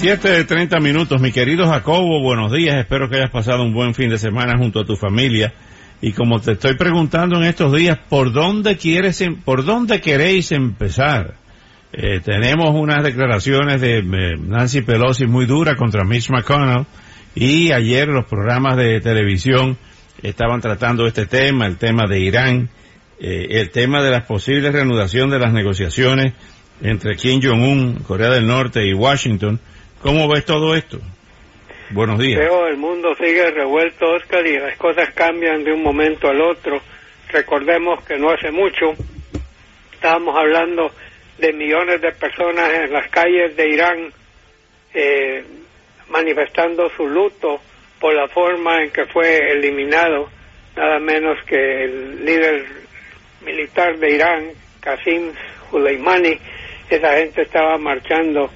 7 de 30 minutos, mi querido Jacobo, buenos días, espero que hayas pasado un buen fin de semana junto a tu familia. Y como te estoy preguntando en estos días, ¿por dónde quieres, em-, por dónde queréis empezar? Eh, tenemos unas declaraciones de eh, Nancy Pelosi muy duras contra Mitch McConnell y ayer los programas de televisión estaban tratando este tema, el tema de Irán, eh, el tema de la posible reanudación de las negociaciones entre Kim Jong-un, Corea del Norte y Washington ¿Cómo ves todo esto? Buenos días. Veo el mundo sigue revuelto, Oscar, y las cosas cambian de un momento al otro. Recordemos que no hace mucho estábamos hablando de millones de personas en las calles de Irán eh, manifestando su luto por la forma en que fue eliminado nada menos que el líder militar de Irán, Qasim Soleimani. Esa gente estaba marchando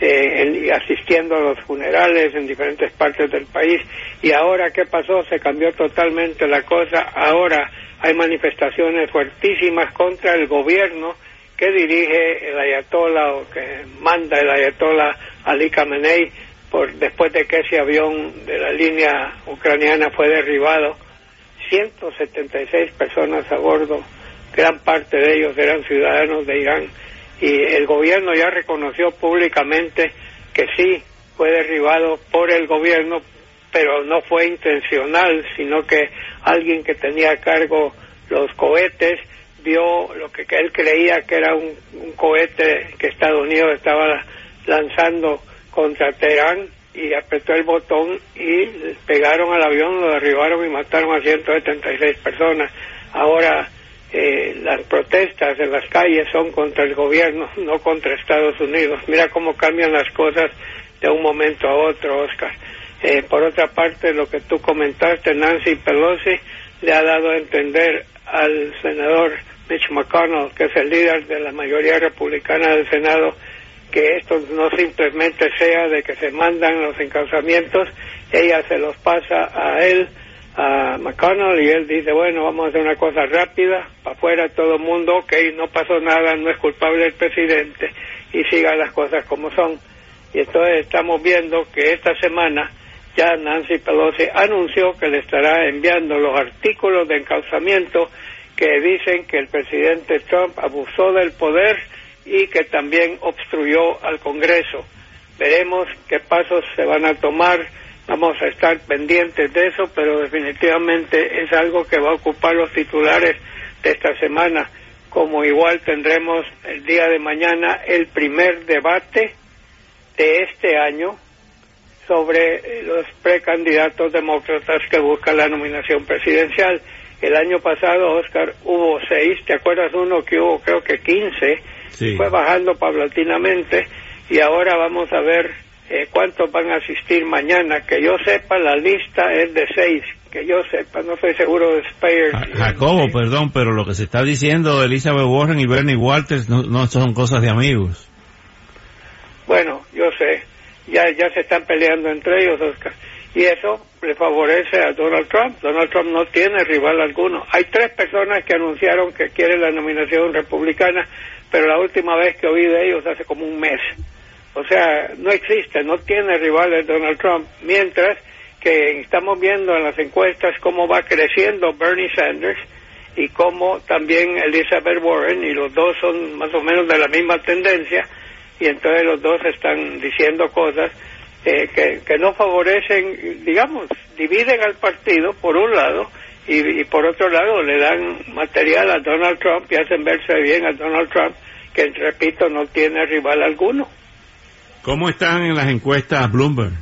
eh, asistiendo a los funerales en diferentes partes del país. Y ahora, ¿qué pasó? Se cambió totalmente la cosa. Ahora hay manifestaciones fuertísimas contra el gobierno que dirige el ayatollah o que manda el ayatollah Ali Khamenei por, después de que ese avión de la línea ucraniana fue derribado. 176 personas a bordo, gran parte de ellos eran ciudadanos de Irán y el gobierno ya reconoció públicamente que sí fue derribado por el gobierno, pero no fue intencional, sino que alguien que tenía a cargo los cohetes vio lo que, él creía que era un, cohete que Estados Unidos estaba lanzando contra Teherán y apretó el botón y pegaron al avión, lo derribaron y mataron a 176 personas. Ahora eh, las protestas en las calles son contra el gobierno, no contra Estados Unidos. Mira cómo cambian las cosas de un momento a otro, Oscar. Eh, por otra parte, lo que tú comentaste, Nancy Pelosi le ha dado a entender al senador Mitch McConnell, que es el líder de la mayoría republicana del Senado, que esto no simplemente sea de que se mandan los encauzamientos, ella se los pasa a él a McConnell y él dice, bueno, vamos a hacer una cosa rápida, para afuera todo el mundo, ok, no pasó nada, no es culpable el presidente y sigan las cosas como son. Y entonces estamos viendo que esta semana ya Nancy Pelosi anunció que le estará enviando los artículos de encauzamiento que dicen que el presidente Trump abusó del poder y que también obstruyó al Congreso. Veremos qué pasos se van a tomar Vamos a estar pendientes de eso, pero definitivamente es algo que va a ocupar los titulares de esta semana, como igual tendremos el día de mañana el primer debate de este año sobre los precandidatos demócratas que buscan la nominación presidencial. El año pasado, Oscar, hubo seis, ¿te acuerdas uno que hubo creo que quince? Fue bajando paulatinamente y ahora vamos a ver eh, cuántos van a asistir mañana. Que yo sepa, la lista es de seis. Que yo sepa, no estoy seguro de Speyer. Jacobo, perdón, pero lo que se está diciendo Elizabeth Warren y Bernie Walters no, son cosas de amigos. Bueno, yo sé. Ya, ya se están peleando entre ellos, Oscar. Y eso le favorece a Donald Trump. Donald Trump no tiene rival alguno. Hay tres personas que anunciaron que quieren la nominación republicana, pero la última vez que oí de ellos hace como un mes. O sea, no existe, no tiene rivales Donald Trump, mientras que estamos viendo en las encuestas cómo va creciendo Bernie Sanders y cómo también Elizabeth Warren, y los dos son más o menos de la misma tendencia, y entonces los dos están diciendo cosas eh, que, que no favorecen, digamos, dividen al partido por un lado, y, y, por otro lado le dan material a Donald Trump y hacen verse bien a Donald Trump, que repito, no tiene rival alguno. ¿Cómo están en las encuestas Bloomberg?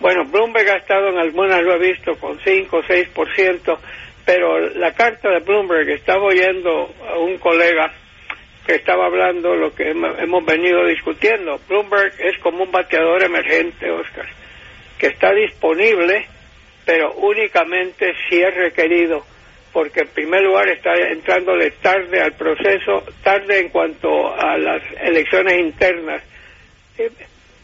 Bueno, Bloomberg ha estado en algunas, lo he visto, con 5 o 6%, pero la carta de Bloomberg, estaba oyendo a un colega que estaba hablando lo que hemos venido discutiendo. Bloomberg es como un bateador emergente, Oscar, que está disponible, pero únicamente si es requerido, porque en primer lugar está entrándole tarde al proceso, tarde en cuanto a las elecciones internas. Eh,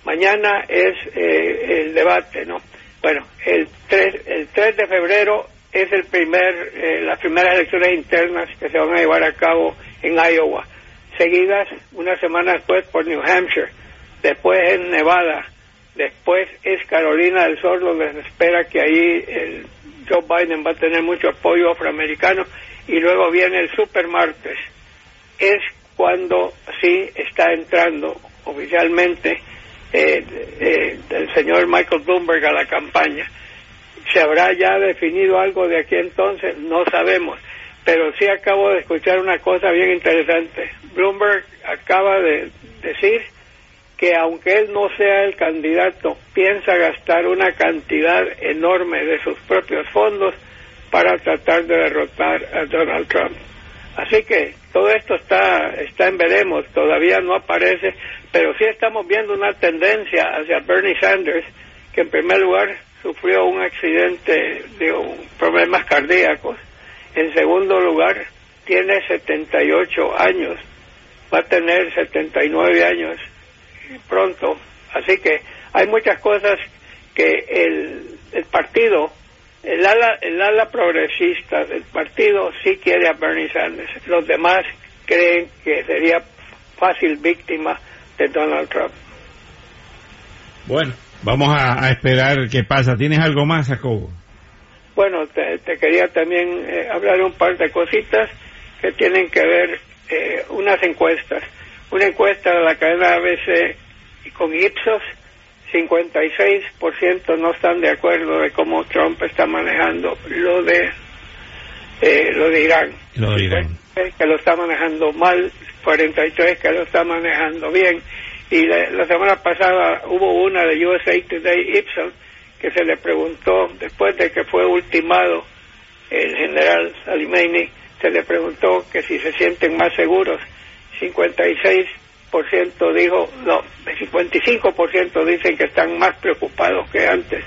mañana es eh, el debate, ¿no? Bueno, el 3, el 3 de febrero es el primer, eh, las primeras elecciones internas que se van a llevar a cabo en Iowa, seguidas una semana después por New Hampshire, después en Nevada, después es Carolina del Sur, donde se espera que ahí el Joe Biden va a tener mucho apoyo afroamericano, y luego viene el super martes. Es cuando sí está entrando oficialmente eh, eh, el señor Michael Bloomberg a la campaña. ¿Se habrá ya definido algo de aquí entonces? No sabemos. Pero sí acabo de escuchar una cosa bien interesante. Bloomberg acaba de decir que aunque él no sea el candidato, piensa gastar una cantidad enorme de sus propios fondos para tratar de derrotar a Donald Trump. Así que todo esto está, está en veremos, todavía no aparece, pero sí estamos viendo una tendencia hacia Bernie Sanders, que en primer lugar sufrió un accidente de problemas cardíacos, en segundo lugar tiene 78 años, va a tener 79 años pronto, así que hay muchas cosas que el, el partido el ala, el ala progresista del partido sí quiere a Bernie Sanders. Los demás creen que sería fácil víctima de Donald Trump. Bueno, vamos a, esperar qué pasa. ¿Tienes algo más, Jacobo? Bueno, te, quería también eh, hablar un par de cositas que tienen que ver eh, unas encuestas. Una encuesta de la cadena ABC con Ipsos 56% no están de acuerdo de cómo Trump está manejando lo de eh, lo de Irán. Lo de Irán. Que lo está manejando mal, 43 que lo está manejando bien. Y la, semana pasada hubo una de USA Today Ipsos que se le preguntó, después de que fue ultimado el general Salimani, se le preguntó que si se sienten más seguros. 56 ciento dijo, no, el 55% dicen que están más preocupados que antes,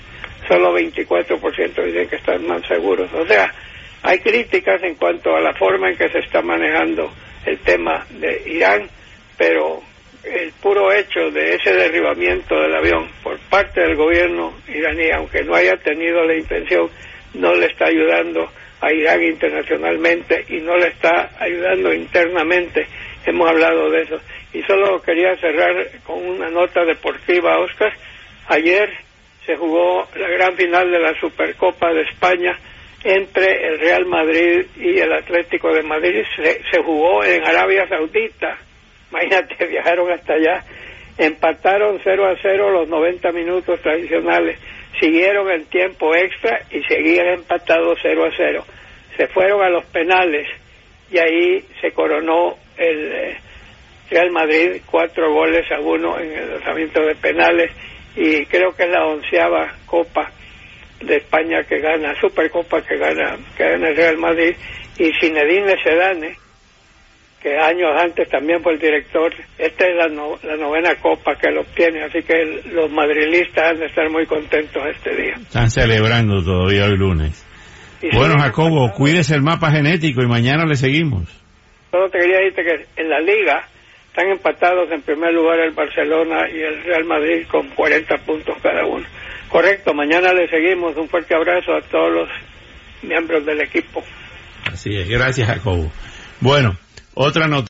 solo 24% dicen que están más seguros. O sea, hay críticas en cuanto a la forma en que se está manejando el tema de Irán, pero el puro hecho de ese derribamiento del avión por parte del gobierno iraní, aunque no haya tenido la intención, no le está ayudando a Irán internacionalmente y no le está ayudando internamente. Hemos hablado de eso. Y solo quería cerrar con una nota deportiva, Oscar. Ayer se jugó la gran final de la Supercopa de España entre el Real Madrid y el Atlético de Madrid. Se, jugó en Arabia Saudita. Imagínate, viajaron hasta allá. Empataron 0 a 0 los 90 minutos tradicionales. Siguieron el tiempo extra y seguían empatados 0 a 0. Se fueron a los penales y ahí se coronó el eh, Real Madrid cuatro goles a uno en el lanzamiento de penales y creo que es la onceava copa de España que gana, Supercopa que gana, que gana el Real Madrid y Zinedine Sedane que años antes también fue el director, esta es la, la novena copa que lo obtiene, así que los madrilistas han de estar muy contentos este día. Están celebrando todavía hoy lunes. bueno, Jacobo, cuídese el mapa genético y mañana le seguimos. Solo te quería decirte que en la liga están empatados en primer lugar el Barcelona y el Real Madrid con 40 puntos cada uno. Correcto, mañana le seguimos. Un fuerte abrazo a todos los miembros del equipo. Así es, gracias Jacobo. Bueno, otra noticia.